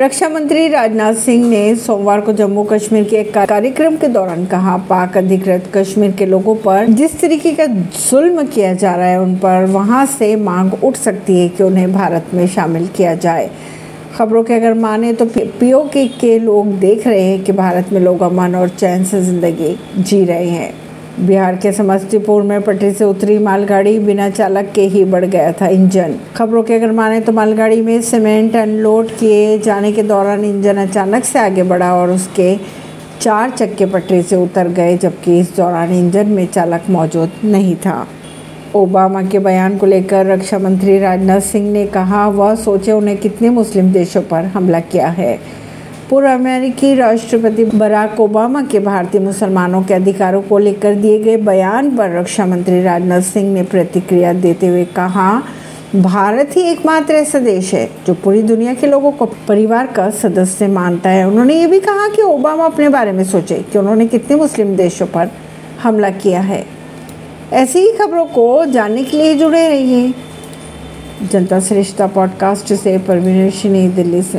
रक्षा मंत्री राजनाथ सिंह ने सोमवार को जम्मू कश्मीर के एक कार्यक्रम के दौरान कहा, पाक अधिकृत कश्मीर के लोगों पर जिस तरीके का जुल्म किया जा रहा है, उन पर वहाँ से मांग उठ सकती है कि उन्हें भारत में शामिल किया जाए। खबरों के अगर माने तो पीओके के लोग देख रहे हैं कि भारत में लोग अमन और चैन से ज़िंदगी जी रहे हैं। बिहार के समस्तीपुर में पटरी से उतरी मालगाड़ी बिना चालक के ही बढ़ गया था इंजन। खबरों के अगर माने तो मालगाड़ी में सीमेंट अनलोड किए जाने के दौरान इंजन अचानक से आगे बढ़ा और उसके चार चक्के पटरी से उतर गए, जबकि इस दौरान इंजन में चालक मौजूद नहीं था। ओबामा के बयान को लेकर रक्षा मंत्री राजनाथ सिंह ने कहा, वह सोचे उन्हें कितने मुस्लिम देशों पर हमला किया है। पूर्व अमेरिकी राष्ट्रपति बराक ओबामा के भारतीय मुसलमानों के अधिकारों को लेकर दिए गए बयान पर रक्षा मंत्री राजनाथ सिंह ने प्रतिक्रिया देते हुए कहा, भारत ही एकमात्र ऐसा देश है जो पूरी दुनिया के लोगों को परिवार का सदस्य मानता है। उन्होंने ये भी कहा कि ओबामा अपने बारे में सोचे कि उन्होंने कितने मुस्लिम देशों पर हमला किया है। ऐसी ही खबरों को जानने के लिए जुड़े रहिए जनता श्रेष्ठता पॉडकास्ट से परवीन नई दिल्ली से।